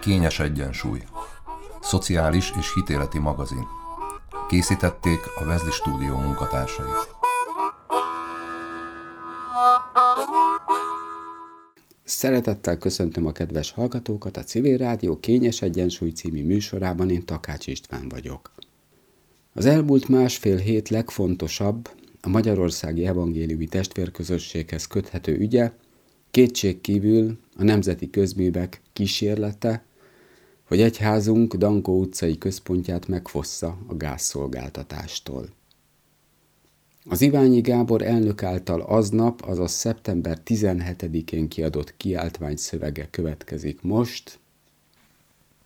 Kényes egyensúly. Szociális és hitéleti magazin. Készítették a Vezli Stúdió munkatársai. Szeretettel köszöntöm a kedves hallgatókat a Civil Rádió Kényes Egyensúly című műsorában, én Takács István vagyok. Az elmúlt másfél hét legfontosabb, a Magyarországi Evangéliumi Testvérközösséghez köthető ügye, kétségkívül a Nemzeti Közművek kísérlete, hogy egyházunk Dankó utcai központját megfossza a gázszolgáltatástól. Az Iványi Gábor elnök által aznap, azaz szeptember 17-én kiadott kiáltvány szövege következik most.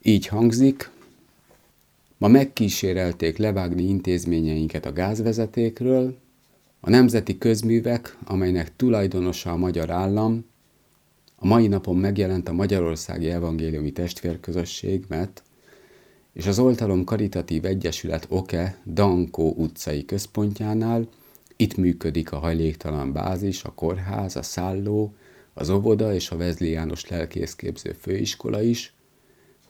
Így hangzik, ma megkísérelték levágni intézményeinket a gázvezetékről, a nemzeti közművek, amelynek tulajdonosa a magyar állam, a mai napon megjelent a Magyarországi Evangéliumi Testvérközösség, mert és az Oltalom Karitatív Egyesület Oke Dankó utcai központjánál. Itt működik a hajléktalan bázis, a kórház, a szálló, az óvoda és a Vezli János lelkészképző főiskola is,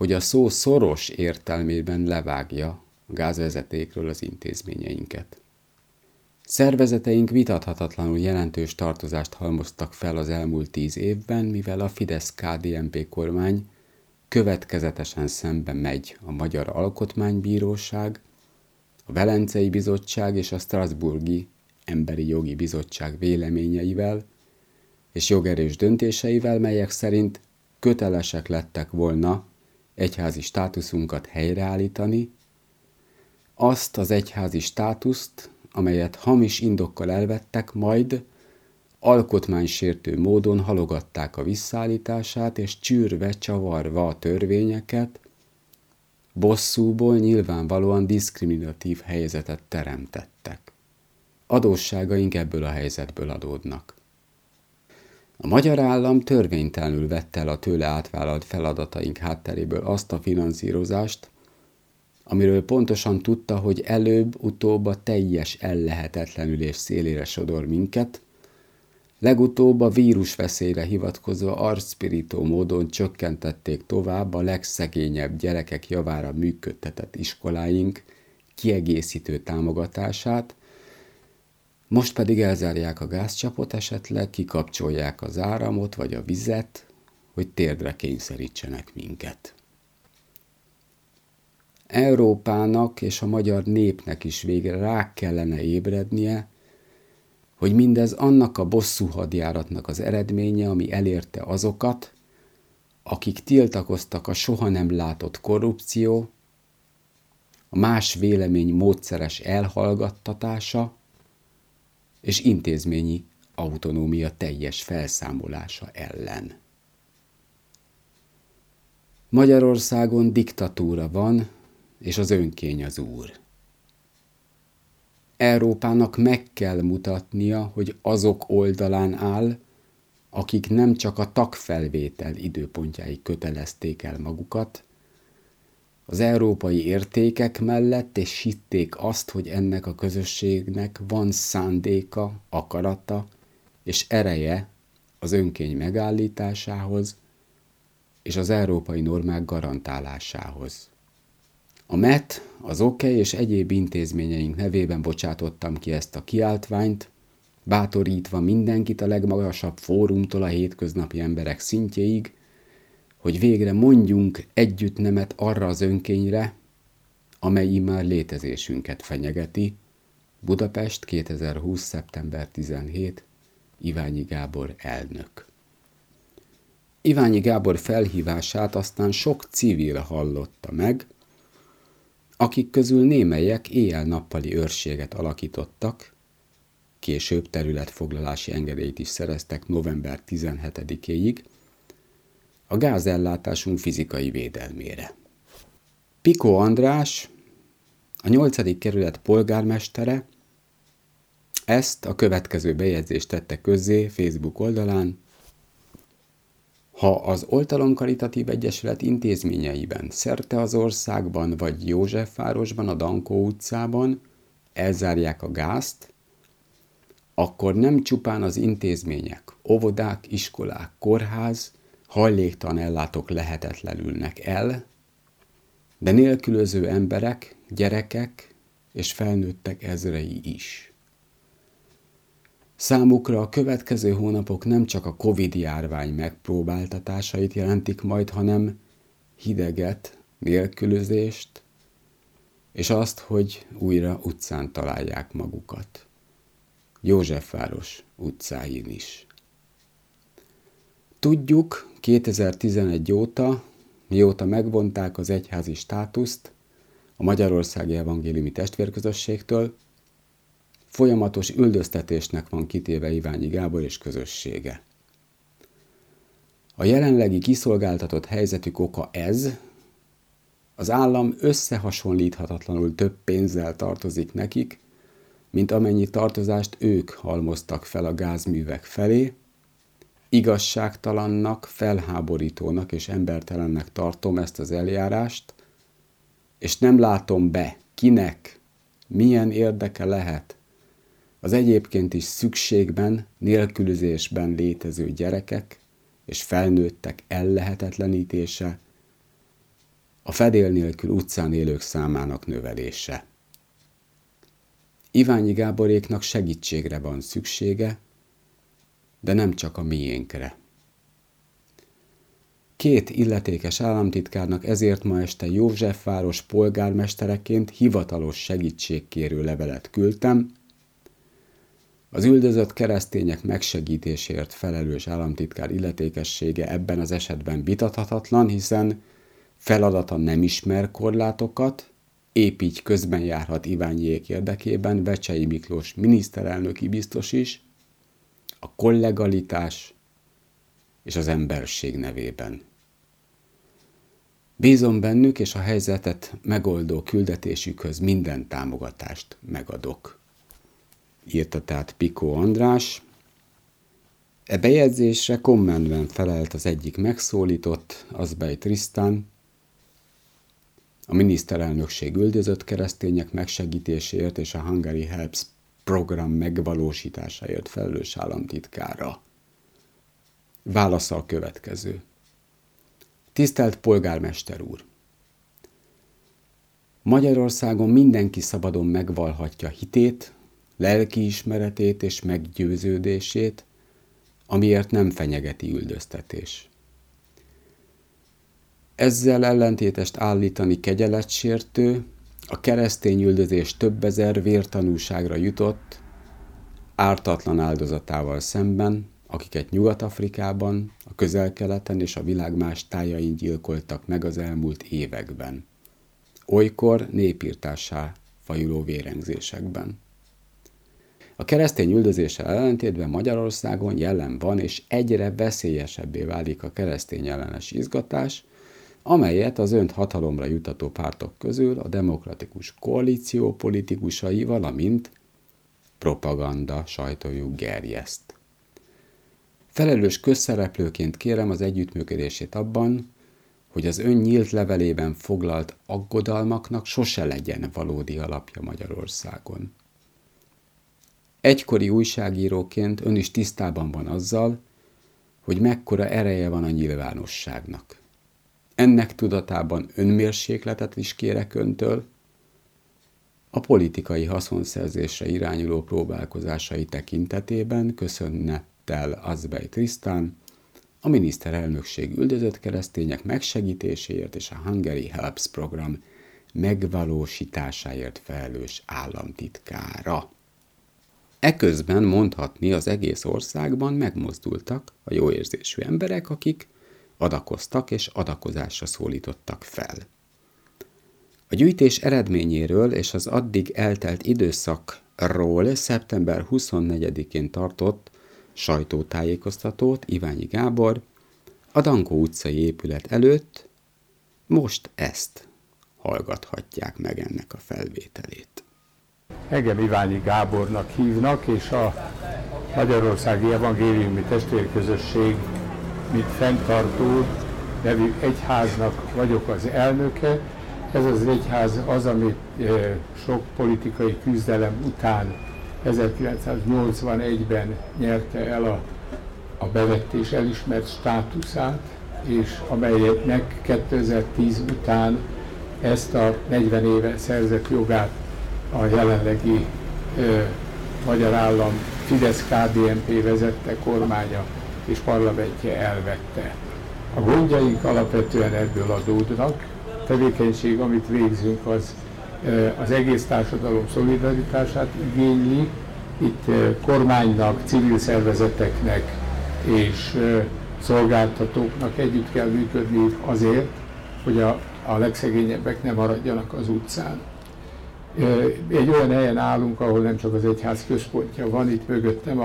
hogy a szó szoros értelmében levágja a gázvezetékről az intézményeinket. Szervezeteink vitathatatlanul jelentős tartozást halmoztak fel az elmúlt tíz évben, mivel a Fidesz-KDNP kormány következetesen szembe megy a Magyar Alkotmánybíróság, a Velencei Bizottság és a Strasburgi Emberi Jogi Bizottság véleményeivel és jogerős döntéseivel, melyek szerint kötelesek lettek volna egyházi státuszunkat helyreállítani, azt az egyházi státuszt, amelyet hamis indokkal elvettek, majd alkotmánysértő módon halogatták a visszaállítását, és csűrve, csavarva a törvényeket, bosszúból nyilvánvalóan diszkriminatív helyzetet teremtettek. Adósságaink ebből a helyzetből adódnak. A magyar állam törvénytelenül vette el a tőle átvállalt feladataink hátteréből azt a finanszírozást, amiről pontosan tudta, hogy előbb-utóbb a teljes ellehetetlenülés szélére sodor minket, legutóbb a vírusveszélyre hivatkozva arcspirító módon csökkentették tovább a legszegényebb gyerekek javára működtetett iskoláink kiegészítő támogatását, most pedig elzárják a gázcsapot esetleg, kikapcsolják az áramot vagy a vizet, hogy térdre kényszerítsenek minket. Európának és a magyar népnek is végre rá kellene ébrednie, hogy mindez annak a bosszú hadjáratnak az eredménye, ami elérte azokat, akik tiltakoztak a soha nem látott korrupció, a más vélemény módszeres elhallgattatása és intézményi autonómia teljes felszámolása ellen. Magyarországon diktatúra van, és az önkény az úr. Európának meg kell mutatnia, hogy azok oldalán áll, akik nem csak a tagfelvétel időpontjáig kötelezték el magukat, az európai értékek mellett, és hitték azt, hogy ennek a közösségnek van szándéka, akarata és ereje az önkény megállításához és az európai normák garantálásához. A MET, az OK és egyéb intézményeink nevében bocsátottam ki ezt a kiáltványt, bátorítva mindenkit a legmagasabb fórumtól a hétköznapi emberek szintjéig, hogy végre mondjunk együtt nemet arra az önkényre, amely immár létezésünket fenyegeti. Budapest 2020. szeptember 17. Iványi Gábor elnök. Iványi Gábor felhívását aztán sok civil hallotta meg, akik közül némelyek éjjel-nappali őrséget alakítottak, később területfoglalási engedélyt is szereztek november 17-éig, a gázellátásunk fizikai védelmére. Piko András, a 8. kerület polgármestere, ezt a következő bejegyzést tette közzé Facebook oldalán, ha az Oltalom Karitatív Egyesület intézményeiben, szerte az országban vagy Józsefvárosban, a Dankó utcában elzárják a gázt, akkor nem csupán az intézmények, óvodák, iskolák, kórház, hajléktalan ellátók lehetetlenülnek el, de nélkülöző emberek, gyerekek és felnőttek ezrei is. Számukra a következő hónapok nem csak a Covid járvány megpróbáltatásait jelentik majd, hanem hideget, nélkülözést, és azt, hogy újra utcán találják magukat. Józsefváros utcáin is. Tudjuk, 2011 óta, mióta megvonták az egyházi státuszt a Magyarországi Evangéliumi Testvérközösségtől, folyamatos üldöztetésnek van kitéve Iványi Gábor és közössége. A jelenlegi kiszolgáltatott helyzetük oka ez, az állam összehasonlíthatatlanul több pénzzel tartozik nekik, mint amennyi tartozást ők halmoztak fel a gázművek felé, igazságtalannak, felháborítónak és embertelennek tartom ezt az eljárást, és nem látom be, kinek, milyen érdeke lehet az egyébként is szükségben, nélkülözésben létező gyerekek és felnőttek ellehetetlenítése, a fedél nélkül utcán élők számának növelése. Iványi Gáboréknak segítségre van szüksége, de nem csak a miénkre. Két illetékes államtitkárnak ezért ma este Józsefváros polgármestereként hivatalos segítségkérő levelet küldtem, az üldözött keresztények megsegítésért felelős államtitkár illetékessége ebben az esetben vitathatatlan, hiszen feladata nem ismer korlátokat, épp így közben járhat Iványiék érdekében Vecsei Miklós miniszterelnöki biztos is, a kollegalitás és az emberség nevében. Bízom bennük, és a helyzetet megoldó küldetésükhöz minden támogatást megadok. Írta tehát Pikó András. E bejegyzésre kommentben felelt az egyik megszólított, Azbej Trisztán, a miniszterelnökség üldözött keresztények megsegítéséért és a Hungary Helps program megvalósításáért felelős államtitkára. Válasza a következő. Tisztelt polgármester úr! Magyarországon mindenki szabadon megvalhatja hitét, lelkiismeretét és meggyőződését, amiért nem fenyegeti üldöztetés. Ezzel ellentétest állítani kegyeletsértő, a keresztény üldözés több ezer vértanúságra jutott, ártatlan áldozatával szemben, akiket Nyugat-Afrikában, a közel-keleten és a világ más tájain gyilkoltak meg az elmúlt években. Olykor népírtásá fajuló vérengzésekben. A keresztény üldözéssel ellentétben Magyarországon jelen van, és egyre veszélyesebbé válik a keresztény ellenes izgatás, amelyet az önt hatalomra jutató pártok közül a demokratikus koalíció politikusai, valamint propaganda sajtójuk gerjeszt. Felelős közszereplőként kérem az együttműködését abban, hogy az ön nyílt levelében foglalt aggodalmaknak sose legyen valódi alapja Magyarországon. Egykori újságíróként ön is tisztában van azzal, hogy mekkora ereje van a nyilvánosságnak. Ennek tudatában önmérsékletet is kérek öntől, a politikai haszonszerzésre irányuló próbálkozásai tekintetében köszönnettel Azbej Trisztán, a miniszterelnökség üldözött keresztények megsegítéséért és a Hungary Helps program megvalósításáért felelős államtitkára. Eközben mondhatni az egész országban megmozdultak a jóérzésű emberek, akik adakoztak és adakozásra szólítottak fel. A gyűjtés eredményéről és az addig eltelt időszakról szeptember 24-én tartott sajtótájékoztatót Iványi Gábor a Dankó utcai épület előtt most ezt hallgathatják meg ennek a felvételét. Engem Iványi Gábornak hívnak, és a Magyarországi Evangéliumi Testvérközösség mint fenntartó nevű egyháznak vagyok az elnöke, Ez az egyház az, amit sok politikai küzdelem után 1981-ben nyerte el a, a bevettés elismert státuszát, és amelynek 2010 után ezt a 40 éve szerzett jogát a jelenlegi ö, magyar állam Fidesz-KDNP vezette kormánya és parlamentje elvette. A gondjaink alapvetően ebből adódnak. A tevékenység, amit végzünk, az az egész társadalom szolidaritását igényli. Itt kormánynak, civil szervezeteknek és szolgáltatóknak együtt kell működni azért, hogy a, a legszegényebbek ne maradjanak az utcán. Egy olyan helyen állunk, ahol nem csak az egyház központja van, itt mögöttem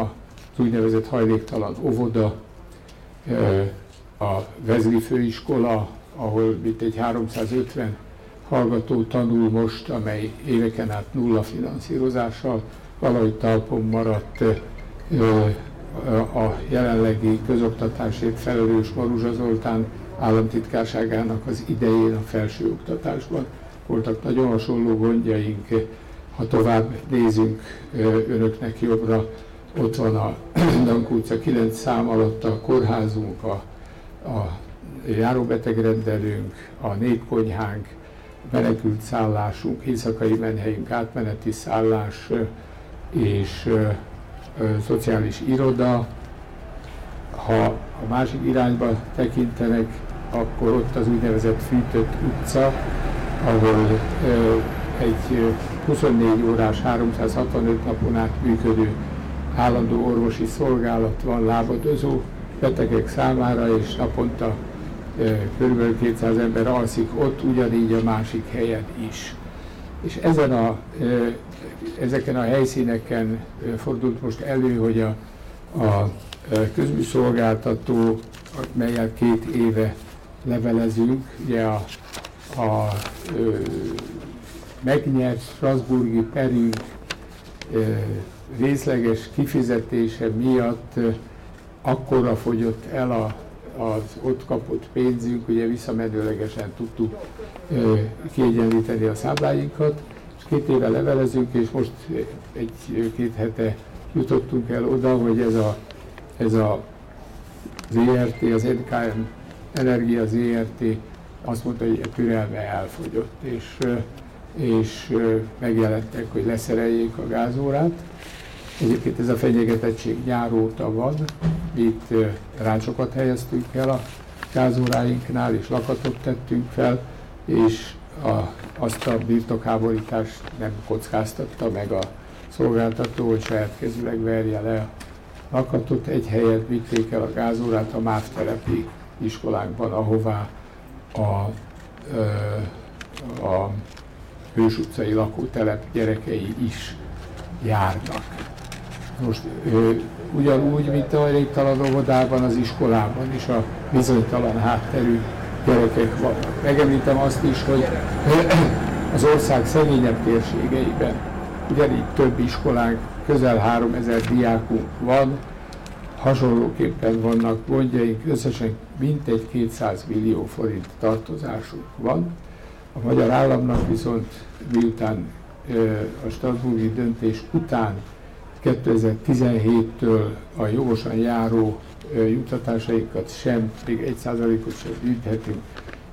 az úgynevezett hajléktalan óvoda, a Vezli főiskola, ahol itt egy 350 hallgató tanul most, amely éveken át nulla finanszírozással valahogy talpon maradt a jelenlegi közoktatásért felelős Maruzsa Zoltán államtitkárságának az idején a felsőoktatásban voltak nagyon hasonló gondjaink. Ha tovább nézünk önöknek jobbra, ott van a Dankó utca 9 szám alatt a kórházunk, a, a járóbetegrendelőnk, a népkonyhánk, menekült szállásunk, éjszakai menhelyünk, átmeneti szállás és ö, ö, szociális iroda. Ha a másik irányba tekintenek, akkor ott az úgynevezett fűtött utca, ahol ö, egy 24 órás, 365 napon át működő állandó orvosi szolgálat van lábadozó betegek számára, és naponta kb. 200 ember alszik ott, ugyanígy a másik helyen is. És ezen a, ezeken a helyszíneken fordult most elő, hogy a, a közműszolgáltató, melyel két éve levelezünk, ugye a, a ö, megnyert Strasburgi perünk részleges kifizetése miatt ö, akkora fogyott el a az ott kapott pénzünk, ugye visszamenőlegesen tudtuk kiegyenlíteni a számláinkat, és két éve levelezünk, és most egy-két hete jutottunk el oda, hogy ez a, ez a ZRT, az NKM Energia ZRT azt mondta, hogy a türelme elfogyott, és, és megjelentek, hogy leszereljék a gázórát. Egyébként ez a fenyegetettség nyár óta van, itt rácsokat helyeztünk el a gázóráinknál, és lakatot tettünk fel, és a, azt a birtokháborítást nem kockáztatta meg a szolgáltató, hogy saját kezüleg verje le a lakatot. Egy helyet vitték el a gázórát a MÁV telepi iskolánkban, ahová a, a Hős utcai lakótelep gyerekei is járnak. Most ugyanúgy, mint a elégtalan óvodában, az iskolában is a bizonytalan hátterű gyerekek vannak. Megemlítem azt is, hogy az ország szegényebb térségeiben ugyanígy több iskolánk, közel 3000 diákunk van, hasonlóképpen vannak gondjaink, összesen mintegy 200 millió forint tartozásunk van. A magyar államnak viszont miután a Strasburgi döntés után 2017-től a jogosan járó juttatásaikat sem, még egy százalékot sem gyűjthetünk,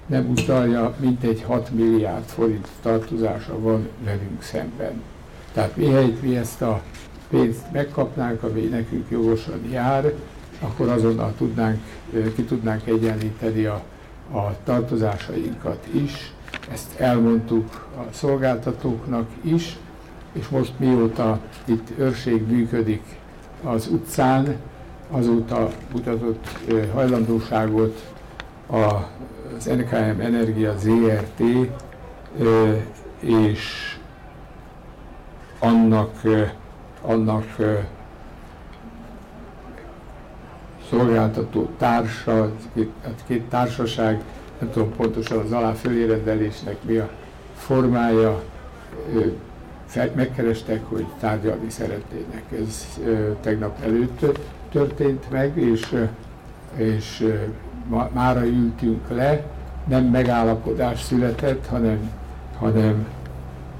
nem utalja, mintegy 6 milliárd forint tartozása van velünk szemben. Tehát mihelyt mi ezt a pénzt megkapnánk, ami nekünk jogosan jár, akkor azonnal tudnánk, ki tudnánk egyenlíteni a, a tartozásainkat is. Ezt elmondtuk a szolgáltatóknak is, és most mióta itt őrség működik az utcán, azóta mutatott hajlandóságot az NKM Energia ZRT és annak, annak szolgáltató társa, két, hát két társaság, nem tudom pontosan az alá fölérendelésnek mi a formája, megkerestek, hogy tárgyalni szeretnének. Ez tegnap előtt történt meg, és, és mára ültünk le, nem megállapodás született, hanem hanem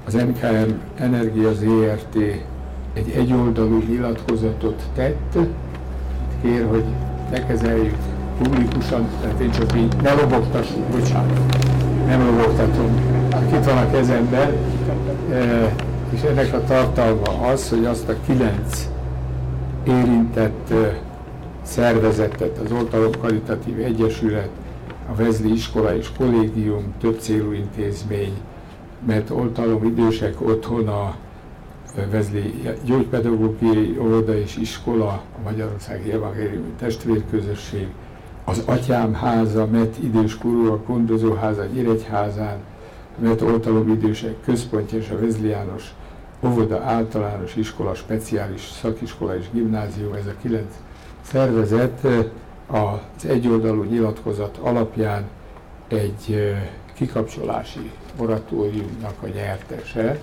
az MKM Energia ZRT egy egyoldalú nyilatkozatot tett, kér, hogy ne kezeljük publikusan, tehát én csak így ne lobogtassuk, bocsánat, nem lobogtatom, itt van a kezemben, e, és ennek a tartalma az, hogy azt a kilenc érintett szervezetet, az Oltalom Karitatív Egyesület, a Vezli Iskola és Kollégium, több célú intézmény, mert oltalom idősek otthona, Vezli Gyógypedagógiai Óvoda és Iskola, a Magyarországi Evangéliumi Testvérközösség, az Atyám háza, mert időskorúak gondozóháza Nyíregyházán, mert oltalom idősek központja és a Vezli János óvoda, általános iskola, speciális szakiskola és gimnázium, ez a kilenc szervezet az egyoldalú nyilatkozat alapján egy kikapcsolási moratóriumnak a nyertese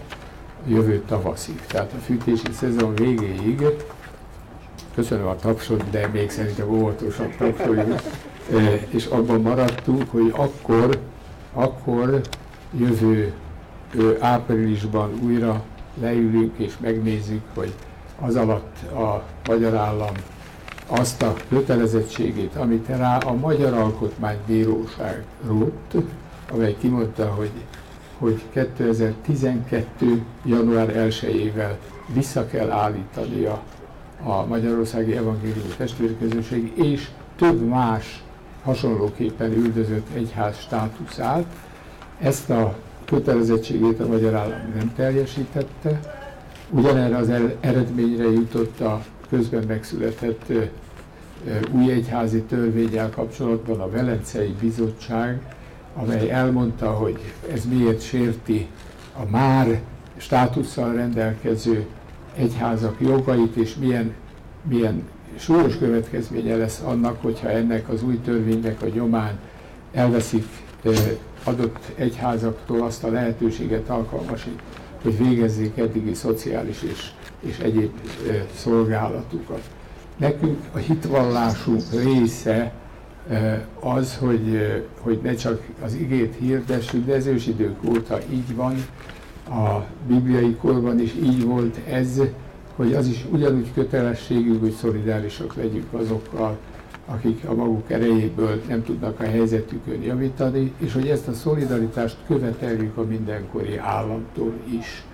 jövő tavaszig. Tehát a fűtési szezon végéig, köszönöm a tapsot, de még szerintem óvatosabb tapsoljuk, és abban maradtunk, hogy akkor, akkor jövő áprilisban újra leülünk és megnézzük, hogy az alatt a magyar állam azt a kötelezettségét, amit rá a Magyar Alkotmánybíróság rótt, amely kimondta, hogy, hogy 2012. január 1-ével vissza kell állítani a, Magyarországi Evangéliumi Testvérközösség és több más hasonlóképpen üldözött egyház státuszát. Ezt a kötelezettségét a magyar állam nem teljesítette. Ugyanerre az eredményre jutott a közben megszületett új egyházi törvényel kapcsolatban a Velencei Bizottság, amely elmondta, hogy ez miért sérti a már státusszal rendelkező egyházak jogait, és milyen, milyen súlyos következménye lesz annak, hogyha ennek az új törvénynek a nyomán elveszik adott egyházaktól azt a lehetőséget alkalmasít, hogy végezzék eddigi szociális és, és egyéb szolgálatukat. Nekünk a hitvallásunk része az, hogy, hogy ne csak az igét hirdessük, de az ősidők óta így van, a bibliai korban is így volt ez, hogy az is ugyanúgy kötelességünk, hogy szolidárisak legyünk azokkal, akik a maguk erejéből nem tudnak a helyzetükön javítani, és hogy ezt a szolidaritást követeljük a mindenkori államtól is.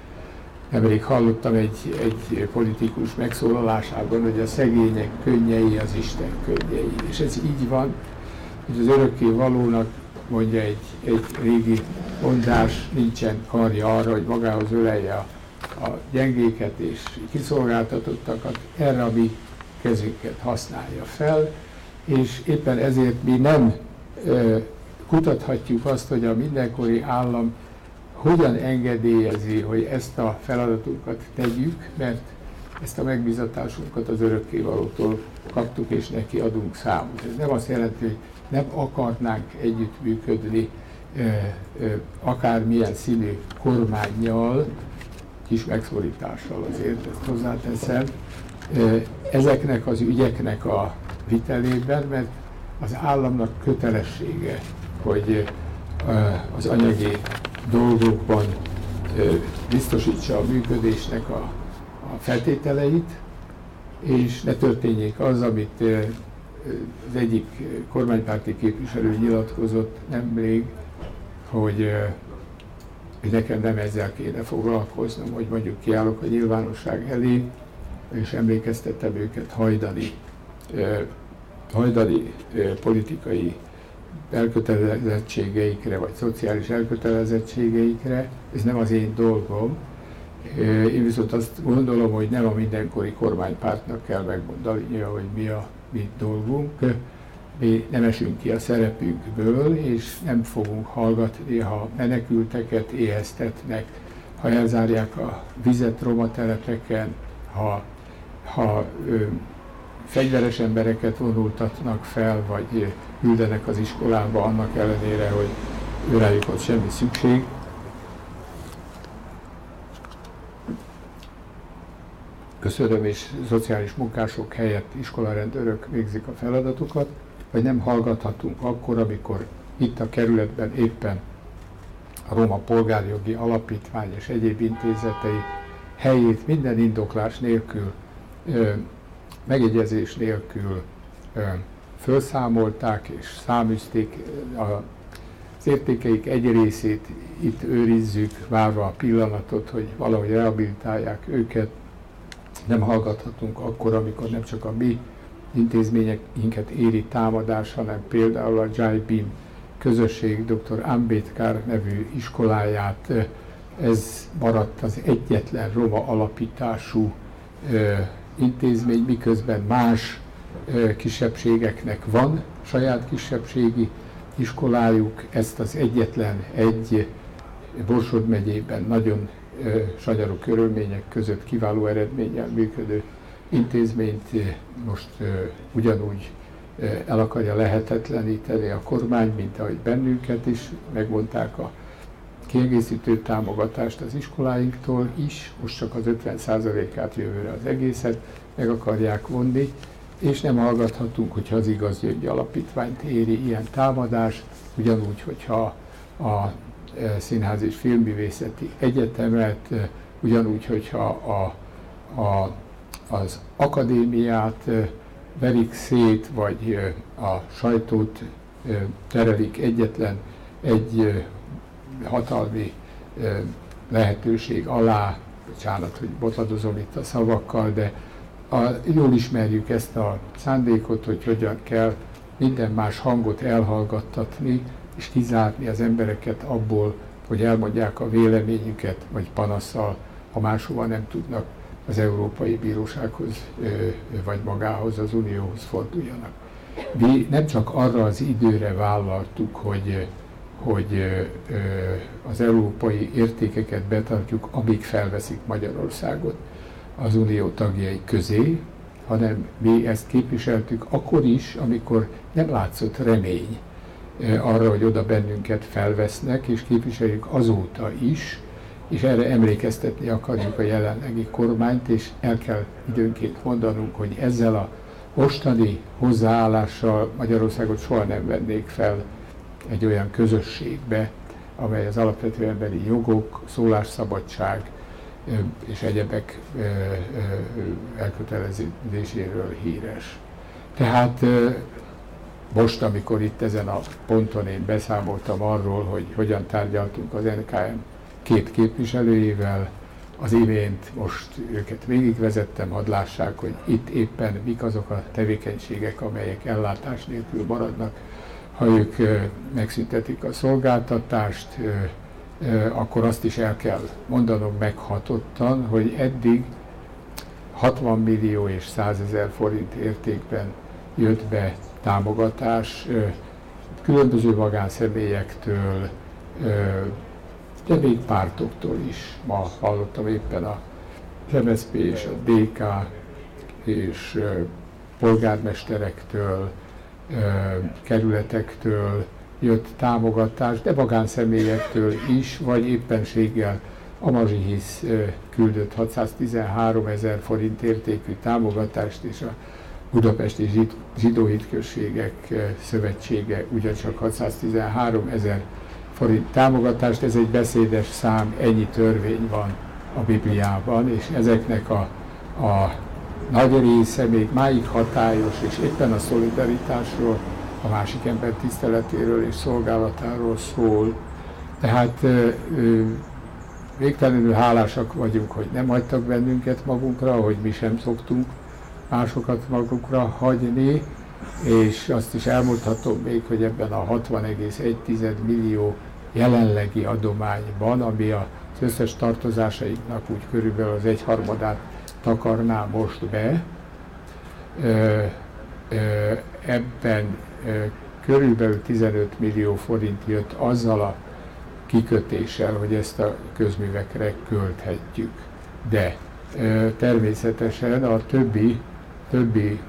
Nemrég hallottam egy, egy politikus megszólalásában, hogy a szegények könnyei az Isten könnyei. És ez így van, hogy az örökké valónak mondja egy, egy régi mondás, nincsen karja arra, hogy magához ölelje a, a gyengéket és kiszolgáltatottakat, erre a mi kezünket használja fel, és éppen ezért mi nem ö, kutathatjuk azt, hogy a mindenkori állam hogyan engedélyezi, hogy ezt a feladatunkat tegyük, mert ezt a megbízatásunkat az örökkévalótól kaptuk, és neki adunk számot. Ez nem azt jelenti, hogy nem akarnánk együttműködni akármilyen színű kormányjal, kis megszorítással azért, ezt hozzáteszem, ezeknek az ügyeknek a vitelében, mert az államnak kötelessége, hogy az anyagi dolgokban biztosítsa a működésnek a, a feltételeit, és ne történjék az, amit az egyik kormánypárti képviselő nyilatkozott nemrég, hogy, hogy nekem nem ezzel kéne foglalkoznom, hogy mondjuk kiállok a nyilvánosság elé, és emlékeztettem őket hajdani, hajdani politikai elkötelezettségeikre, vagy szociális elkötelezettségeikre, ez nem az én dolgom. Én viszont azt gondolom, hogy nem a mindenkori kormánypártnak kell megmondani, hogy mi a mi dolgunk. Mi nem esünk ki a szerepünkből, és nem fogunk hallgatni, ha menekülteket éheztetnek, ha elzárják a vizet romatelepeken, ha, ha ö, fegyveres embereket vonultatnak fel, vagy küldenek az iskolába annak ellenére, hogy őrájuk ott semmi szükség. Köszönöm, és szociális munkások helyett iskolarendőrök végzik a feladatukat, vagy nem hallgathatunk akkor, amikor itt a kerületben éppen a Roma Polgárjogi Alapítvány és egyéb intézetei helyét minden indoklás nélkül, megjegyezés nélkül felszámolták és száműzték az értékeik egy részét itt őrizzük, várva a pillanatot, hogy valahogy rehabilitálják őket. Nem hallgathatunk akkor, amikor nem csak a mi intézményeinket éri támadás, hanem például a Jai Bim közösség dr. Ambedkar nevű iskoláját, ez maradt az egyetlen roma alapítású intézmény, miközben más kisebbségeknek van saját kisebbségi iskolájuk, ezt az egyetlen egy Borsod megyében nagyon sanyarú körülmények között kiváló eredménnyel működő intézményt most ugyanúgy el akarja lehetetleníteni a kormány, mint ahogy bennünket is megmondták a kiegészítő támogatást az iskoláinktól is, most csak az 50%-át jövőre az egészet meg akarják vonni, és nem hallgathatunk, hogyha az igaz Gyöngy alapítványt éri ilyen támadás, ugyanúgy, hogyha a e, Színház és Filmművészeti Egyetemet, e, ugyanúgy, hogyha a, a, az akadémiát e, verik szét, vagy a sajtót terelik egyetlen egy hatalmi lehetőség alá, bocsánat, hogy botladozom itt a szavakkal, de a, jól ismerjük ezt a szándékot, hogy hogyan kell minden más hangot elhallgattatni, és kizárni az embereket abból, hogy elmondják a véleményüket, vagy panaszsal, ha máshova nem tudnak az Európai Bírósághoz, vagy magához, az Unióhoz forduljanak. Mi nem csak arra az időre vállaltuk, hogy, hogy az európai értékeket betartjuk, amíg felveszik Magyarországot, az unió tagjai közé, hanem mi ezt képviseltük akkor is, amikor nem látszott remény arra, hogy oda bennünket felvesznek, és képviseljük azóta is, és erre emlékeztetni akarjuk a jelenlegi kormányt, és el kell időnként mondanunk, hogy ezzel a mostani hozzáállással Magyarországot soha nem vennék fel egy olyan közösségbe, amely az alapvető emberi jogok, szólásszabadság, és egyebek elkötelezéséről híres. Tehát most, amikor itt ezen a ponton én beszámoltam arról, hogy hogyan tárgyaltunk az NKM két képviselőjével, az imént most őket végigvezettem, hadd lássák, hogy itt éppen mik azok a tevékenységek, amelyek ellátás nélkül maradnak. Ha ők megszüntetik a szolgáltatást, akkor azt is el kell mondanom meghatottan, hogy eddig 60 millió és 100 ezer forint értékben jött be támogatás különböző magánszemélyektől, de még pártoktól is. Ma hallottam éppen a MSZP és a DK és polgármesterektől, kerületektől, jött támogatás, de magánszemélyektől is, vagy éppenséggel a Mazsihisz küldött 613 ezer forint értékű támogatást, és a Budapesti Hitközségek Szövetsége ugyancsak 613 ezer forint támogatást. Ez egy beszédes szám, ennyi törvény van a Bibliában, és ezeknek a, a nagy része még máig hatályos, és éppen a szolidaritásról a másik ember tiszteletéről és szolgálatáról szól. Tehát végtelenül hálásak vagyunk, hogy nem hagytak bennünket magunkra, hogy mi sem szoktunk másokat magukra hagyni, és azt is elmondhatom még, hogy ebben a 60,1 millió jelenlegi adományban, ami az összes tartozásainknak úgy körülbelül az egyharmadát takarná most be, ebben körülbelül 15 millió forint jött azzal a kikötéssel, hogy ezt a közművekre költhetjük. De természetesen a többi, többi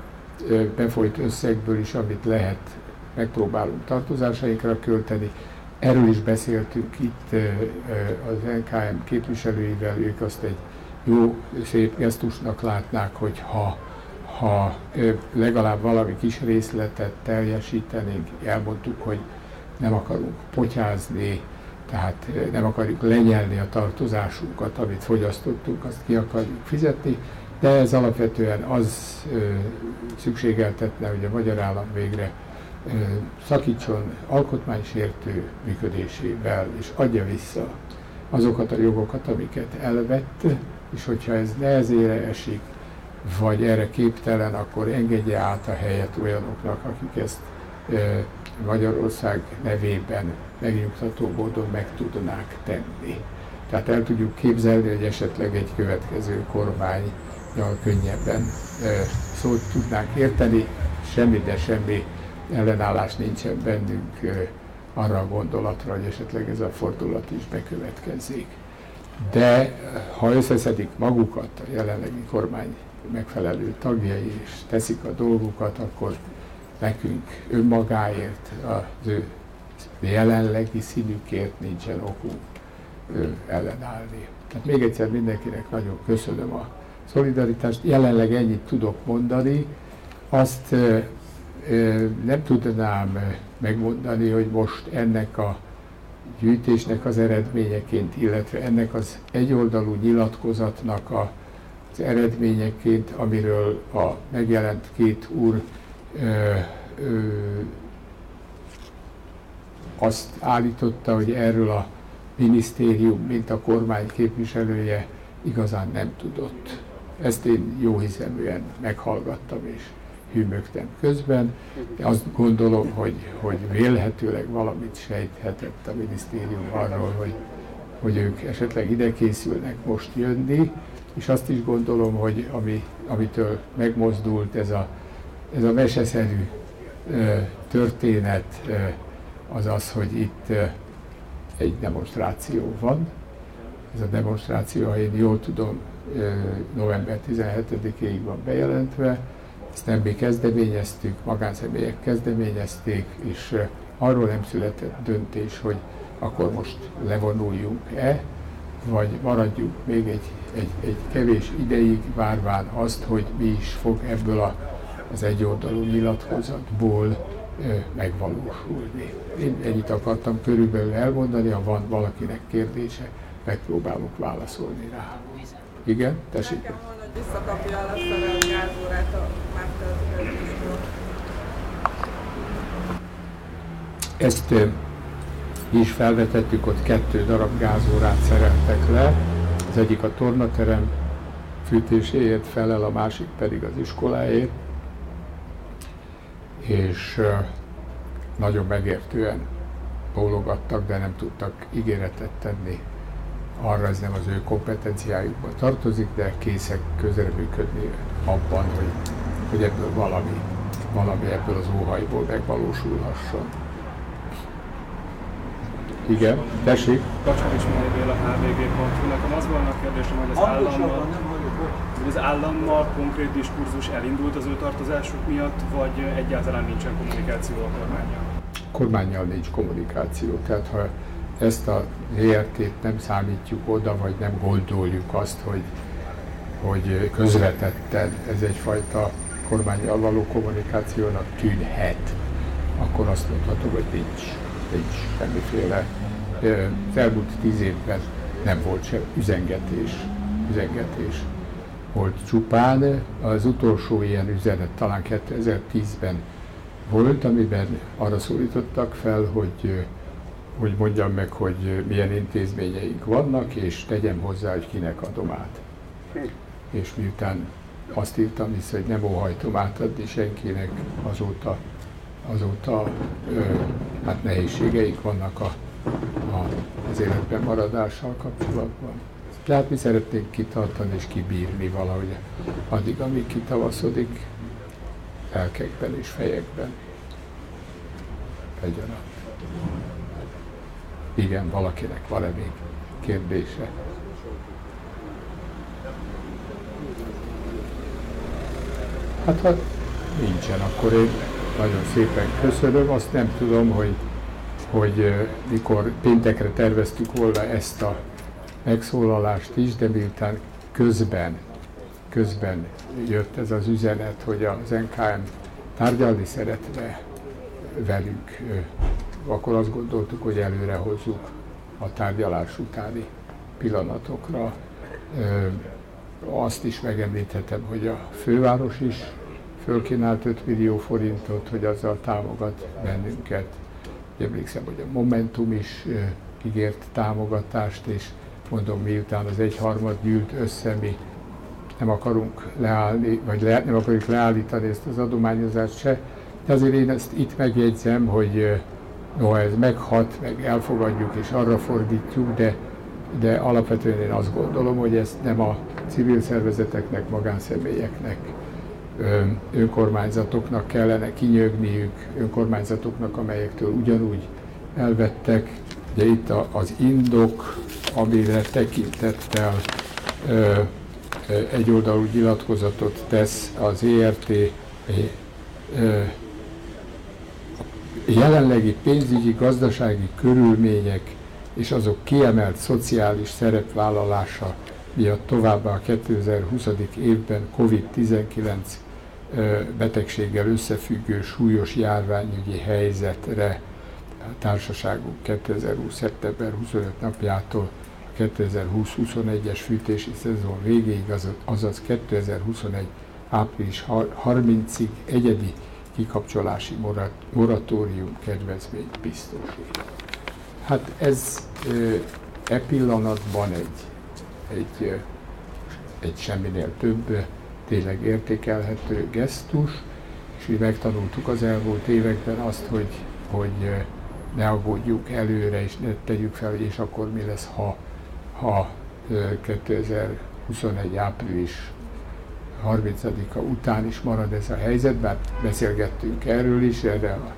befolyt összegből is, amit lehet, megpróbálunk tartozásainkra költeni. Erről is beszéltünk itt az NKM képviselőivel, ők azt egy jó, szép gesztusnak látnák, hogy ha ha legalább valami kis részletet teljesítenénk, elmondtuk, hogy nem akarunk potyázni, tehát nem akarjuk lenyelni a tartozásunkat, amit fogyasztottunk, azt ki akarjuk fizetni, de ez alapvetően az szükségeltetne, hogy a magyar állam végre szakítson alkotmánysértő működésével, és adja vissza azokat a jogokat, amiket elvett, és hogyha ez nehezére esik, vagy erre képtelen, akkor engedje át a helyet olyanoknak, akik ezt Magyarország nevében megnyugtató módon meg tudnák tenni. Tehát el tudjuk képzelni, hogy esetleg egy következő kormányjal könnyebben szót tudnánk érteni, semmi, de semmi ellenállás nincsen bennünk arra a gondolatra, hogy esetleg ez a fordulat is bekövetkezzék. De ha összeszedik magukat a jelenlegi kormány megfelelő tagjai, és teszik a dolgukat, akkor nekünk önmagáért, az ő jelenlegi színükért nincsen okunk ellenállni. Tehát még egyszer mindenkinek nagyon köszönöm a szolidaritást. Jelenleg ennyit tudok mondani. Azt nem tudnám megmondani, hogy most ennek a gyűjtésnek az eredményeként, illetve ennek az egyoldalú nyilatkozatnak a, az eredményeként, amiről a megjelent két úr ö, ö, azt állította, hogy erről a minisztérium, mint a kormány képviselője igazán nem tudott. Ezt én jó hiszeműen meghallgattam és hűmögtem közben. Azt gondolom, hogy, hogy vélhetőleg valamit sejthetett a minisztérium arról, hogy, hogy ők esetleg ide készülnek most jönni, és azt is gondolom, hogy ami, amitől megmozdult ez a, ez a meseszerű ö, történet, ö, az az, hogy itt ö, egy demonstráció van. Ez a demonstráció, ha én jól tudom, november 17-ig van bejelentve, ezt mi kezdeményeztük, magánszemélyek kezdeményezték, és arról nem született döntés, hogy akkor most levonuljunk-e, vagy maradjuk még egy, egy, egy kevés ideig, várván azt, hogy mi is fog ebből a, az egyoldalú nyilatkozatból ö, megvalósulni. Én ennyit akartam körülbelül elmondani, ha van valakinek kérdése, megpróbálok válaszolni rá. Igen, tessék visszakapja a gázórát a Ezt is felvetettük, ott kettő darab gázórát szereltek le, az egyik a tornaterem fűtéséért felel, a másik pedig az iskoláért, és nagyon megértően bólogattak, de nem tudtak ígéretet tenni arra ez nem az ő kompetenciájukba tartozik, de készek közreműködni abban, hogy, hogy ebből valami, valami ebből az óhajból megvalósulhasson. Igen, tessék. Kacsarics Béla, hvg.hu. Nekem az volna a kérdésem, hogy az állammal, hogy az állammal konkrét diskurzus elindult az ő tartozásuk miatt, vagy egyáltalán nincsen kommunikáció a kormányjal? Kormányjal nincs kommunikáció. Tehát ha ezt a ert nem számítjuk oda, vagy nem gondoljuk azt, hogy, hogy közvetetten ez egyfajta kormányjal való kommunikációnak tűnhet, akkor azt mondhatom, hogy nincs, nincs semmiféle. Az elmúlt tíz évben nem volt sem üzengetés, üzengetés volt csupán. Az utolsó ilyen üzenet talán 2010-ben volt, amiben arra szólítottak fel, hogy hogy mondjam meg, hogy milyen intézményeink vannak, és tegyem hozzá, hogy kinek adom át. És miután azt írtam vissza, hogy nem óhajtom átadni senkinek, azóta, azóta ö, hát nehézségeik vannak a, a, az életben maradással kapcsolatban. Tehát mi szeretnénk kitartani és kibírni valahogy addig, amíg kitavaszodik, elkekben és fejekben egyaránt. Igen, valakinek van-e még kérdése? Hát ha nincsen, akkor én nagyon szépen köszönöm. Azt nem tudom, hogy, hogy mikor péntekre terveztük volna ezt a megszólalást is, de miután közben, közben jött ez az üzenet, hogy az NKM tárgyalni szeretne velünk akkor azt gondoltuk, hogy előre hozzuk a tárgyalás utáni pillanatokra. Azt is megemlíthetem, hogy a főváros is fölkínált 5 millió forintot, hogy azzal támogat bennünket. Emlékszem, hogy a Momentum is ígért támogatást, és mondom, miután az egyharmad gyűlt össze, mi nem akarunk leállni, vagy le, nem akarjuk leállítani ezt az adományozást se, de azért én ezt itt megjegyzem, hogy noha ez meghat, meg elfogadjuk és arra fordítjuk, de, de alapvetően én azt gondolom, hogy ezt nem a civil szervezeteknek, magánszemélyeknek, önkormányzatoknak kellene kinyögniük, önkormányzatoknak, amelyektől ugyanúgy elvettek. Ugye itt az indok, amire tekintettel egyoldalú nyilatkozatot tesz az ERT jelenlegi pénzügyi, gazdasági körülmények és azok kiemelt szociális szerepvállalása miatt továbbá a 2020. évben COVID-19 betegséggel összefüggő súlyos járványügyi helyzetre a társaságunk 2020. szeptember 25 napjától 2020-21-es fűtési szezon végéig, azaz 2021 április 30-ig egyedi kikapcsolási moratórium kedvezményt biztosít. Hát ez e pillanatban egy, egy, egy semminél több tényleg értékelhető gesztus, és mi megtanultuk az elmúlt években azt, hogy, hogy ne aggódjuk előre, és ne tegyük fel, és akkor mi lesz, ha, ha 2021 április 30-a után is marad ez a helyzet, bár beszélgettünk erről is, erre a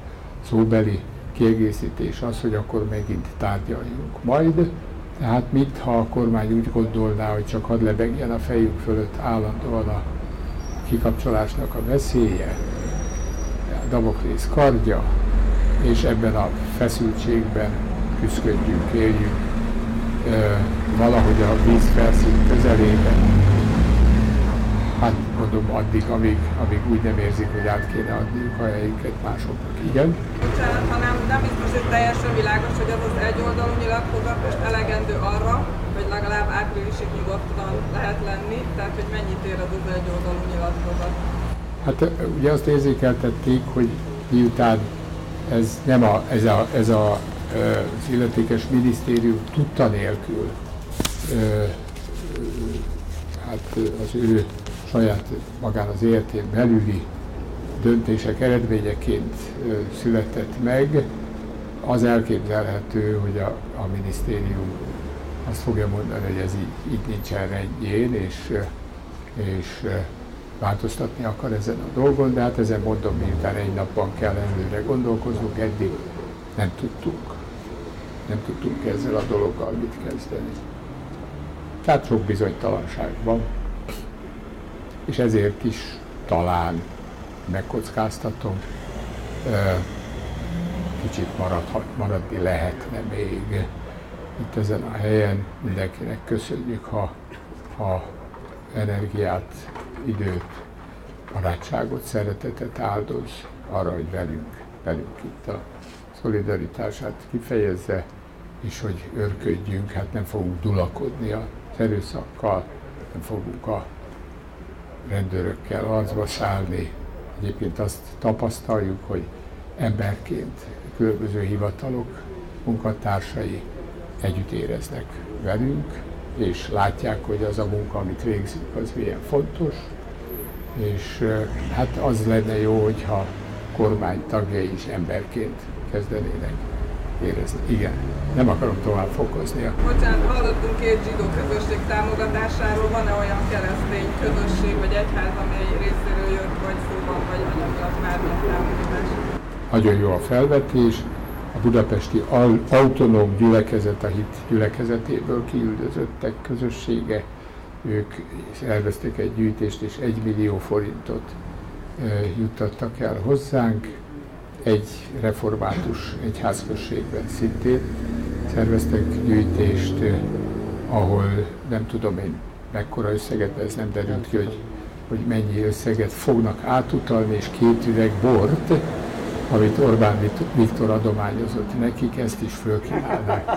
szóbeli kiegészítés az, hogy akkor megint tárgyaljunk majd. Tehát mit, ha a kormány úgy gondolná, hogy csak hadd lebegjen a fejük fölött állandóan a kikapcsolásnak a veszélye, a Damoklész kardja, és ebben a feszültségben küzdködjünk, éljünk valahogy a vízfelszín közelében, Hát mondom, addig, amíg, amíg úgy nem érzik, hogy át kéne adniuk a helyüket másoknak. Igen? Bocsánat, ha nem, nem biztos, hogy teljesen világos, hogy az az egyoldalú nyilatkozat most elegendő arra, hogy legalább áprilisig nyugodtan lehet lenni, tehát hogy mennyit ér az az egyoldalú nyilatkozat? Hát ugye azt érzékeltették, hogy miután ez nem a, ez a, ez a, az illetékes minisztérium tudta nélkül, hát az ő saját magán az életén belüli döntések eredményeként született meg, az elképzelhető, hogy a, a minisztérium azt fogja mondani, hogy ez így, így nincsen rendjén, és, és változtatni akar ezen a dolgon, de hát ezen mondom, miután egy napban kell előre gondolkoznunk, eddig nem tudtunk. Nem tudtunk ezzel a dologgal mit kezdeni. Tehát sok bizonytalanság van és ezért is talán megkockáztatom, kicsit maradhat, maradni lehetne még itt ezen a helyen. Mindenkinek köszönjük, ha, ha energiát, időt, barátságot, szeretetet áldoz arra, hogy velünk, velünk itt a szolidaritását kifejezze, és hogy örködjünk, hát nem fogunk dulakodni az erőszakkal, nem fogunk a rendőrökkel arcba szállni. Egyébként azt tapasztaljuk, hogy emberként különböző hivatalok munkatársai együtt éreznek velünk, és látják, hogy az a munka, amit végzünk, az milyen fontos, és hát az lenne jó, hogyha kormány tagjai is emberként kezdenének érezni. Igen, nem akarom tovább fokozni. Bocsánat, hallottunk két zsidó közösség támogatásáról, van-e olyan keresztény közösség vagy egyház, amely részéről jött, vagy szóban, vagy anyagilag már támogatás? Nagyon jó a felvetés. A budapesti autonóm gyülekezet, a hit gyülekezetéből kiüldözöttek közössége, ők elveszték egy gyűjtést, és egy millió forintot juttattak el hozzánk egy református egyházközségben szintén szerveztek gyűjtést, ahol nem tudom én mekkora összeget, ez nem derült ki, hogy, hogy mennyi összeget fognak átutalni, és két üveg bort, amit Orbán Viktor adományozott nekik, ezt is fölkínálnák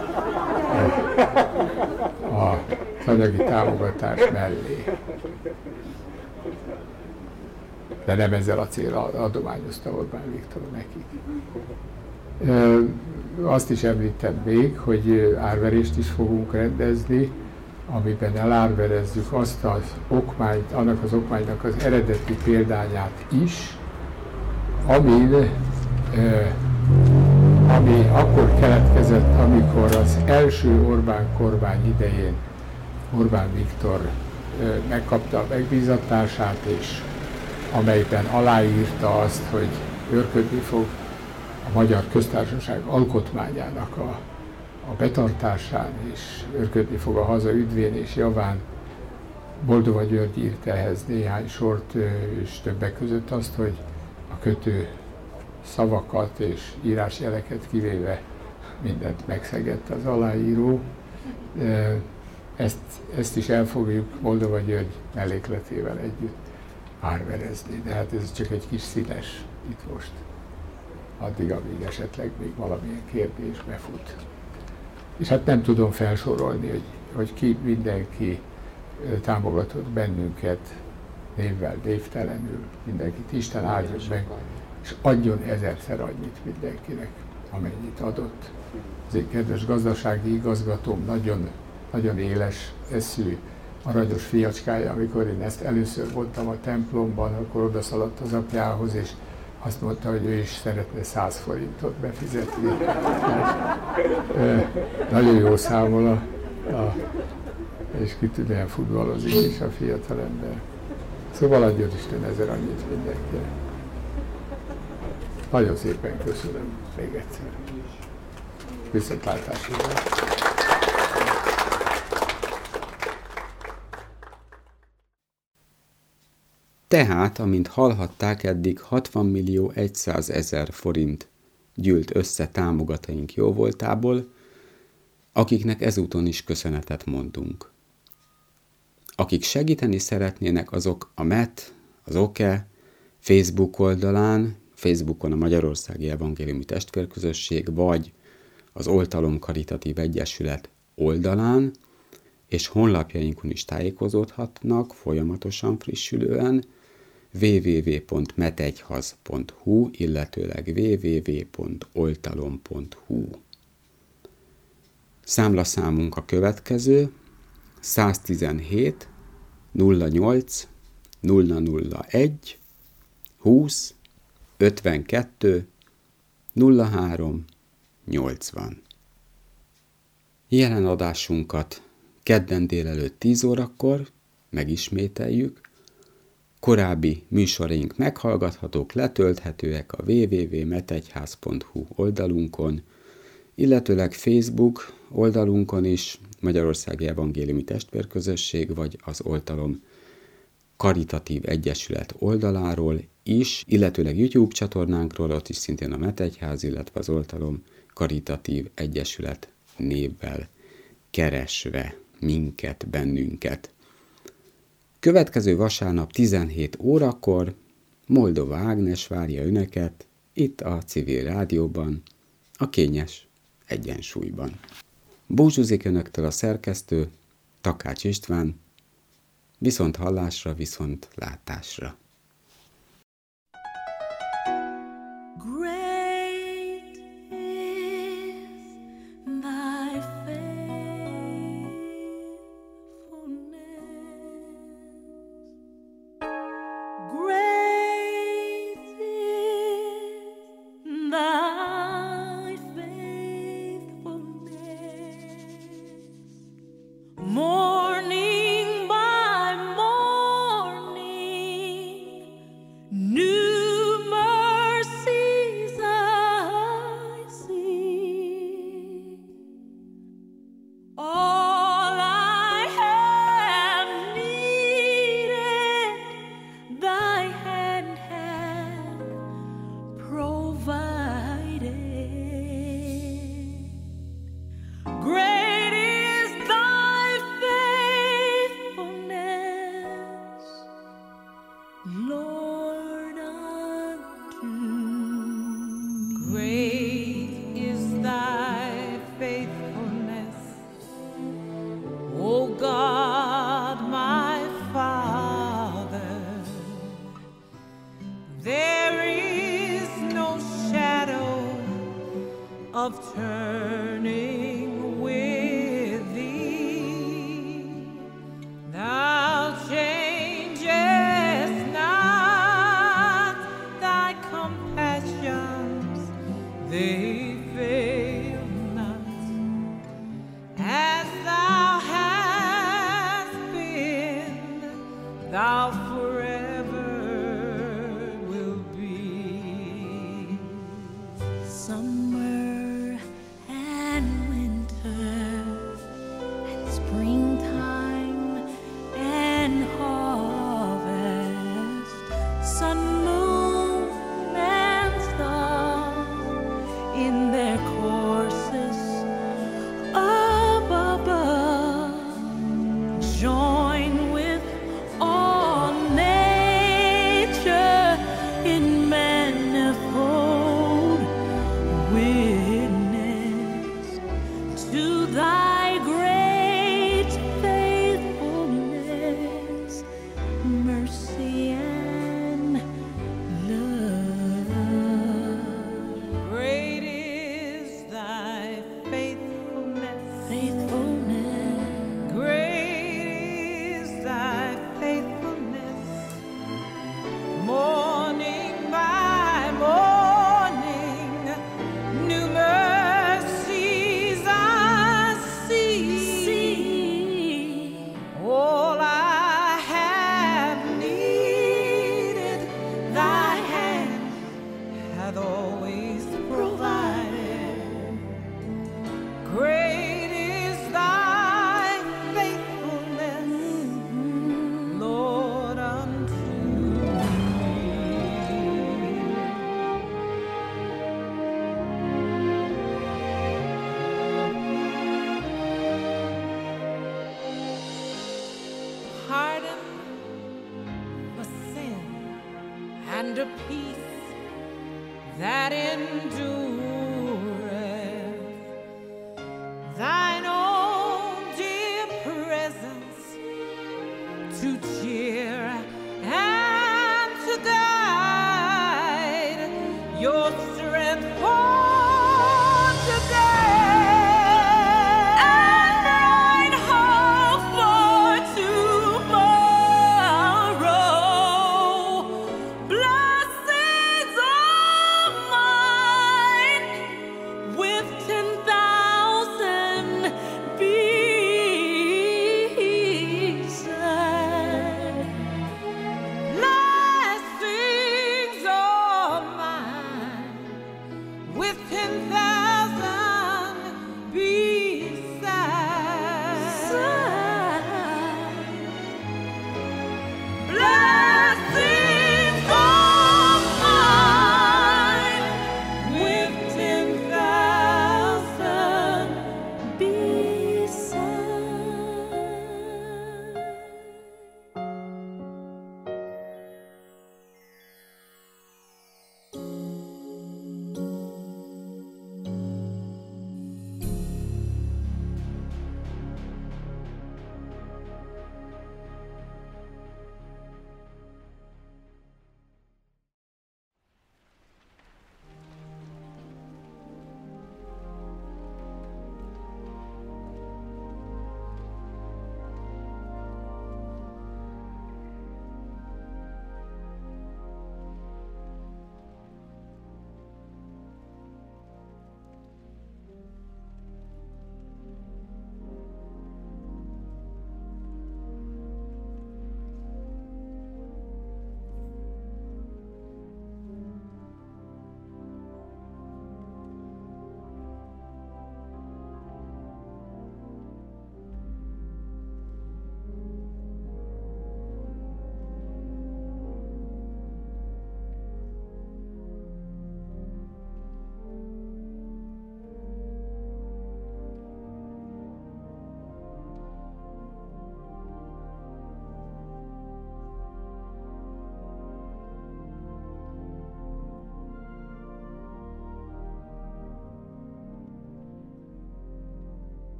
a anyagi támogatás mellé. De nem ezzel a célra adományozta Orbán Viktor nekik. Azt is említem még, hogy árverést is fogunk rendezni, amiben elárverezzük azt az okmányt, annak az okmánynak az eredeti példányát is, amin, ami akkor keletkezett, amikor az első Orbán kormány idején Orbán Viktor megkapta a megbízatását, és amelyben aláírta azt, hogy őrködni fog a Magyar Köztársaság alkotmányának a, a betartásán, és őrködni fog a haza üdvén és javán. Boldova György írt ehhez néhány sort, és többek között azt, hogy a kötő szavakat és írásjeleket kivéve mindent megszegett az aláíró. Ezt, ezt is el fogjuk Moldova György mellékletével együtt árverezni, de hát ez csak egy kis színes itt most. Addig, amíg esetleg még valamilyen kérdés befut. És hát nem tudom felsorolni, hogy, hogy ki mindenki támogatott bennünket névvel, névtelenül, mindenkit. Isten áldjon meg, és adjon ezerszer annyit mindenkinek, amennyit adott. Az én kedves gazdasági igazgatóm nagyon, nagyon éles eszű, aranyos fiacskája, amikor én ezt először voltam a templomban, akkor odaszaladt az apjához, és azt mondta, hogy ő is szeretne 100 forintot befizetni. Nagyon jó számol a, a és kitűnően futballozik is a fiatal ember. Szóval adjon Isten ezer annyit mindenkinek. Nagyon szépen köszönöm még egyszer. Viszontlátásra! Tehát, amint hallhatták, eddig 60 millió 100 ezer forint gyűlt össze támogatóink jóvoltából, akiknek ezúton is köszönetet mondunk. Akik segíteni szeretnének, azok a MET, az OKE, Facebook oldalán, Facebookon a Magyarországi Evangéliumi Testvérközösség, vagy az Oltalom Karitatív Egyesület oldalán, és honlapjainkon is tájékozódhatnak folyamatosan frissülően, www.metegyhaz.hu, illetőleg www.oltalom.hu. Számlaszámunk a következő 117 08 001 20 52 03 80. Jelen adásunkat kedden délelőtt 10 órakor megismételjük, Korábbi műsoraink meghallgathatók, letölthetőek a www.metegyház.hu oldalunkon, illetőleg Facebook oldalunkon is, Magyarországi Evangéliumi Testvérközösség, vagy az oltalom Karitatív Egyesület oldaláról is, illetőleg YouTube csatornánkról, ott is szintén a Metegyház, illetve az oltalom Karitatív Egyesület névvel keresve minket, bennünket. Következő vasárnap 17 órakor Moldova Ágnes várja önöket itt a civil rádióban, a kényes egyensúlyban. Búcsúzik önöktől a szerkesztő, Takács István, viszont hallásra, viszont látásra. And a peace that endureth.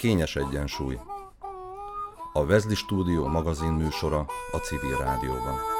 Kényes egyensúly. A Vezli Stúdió magazin műsora a civil rádióban.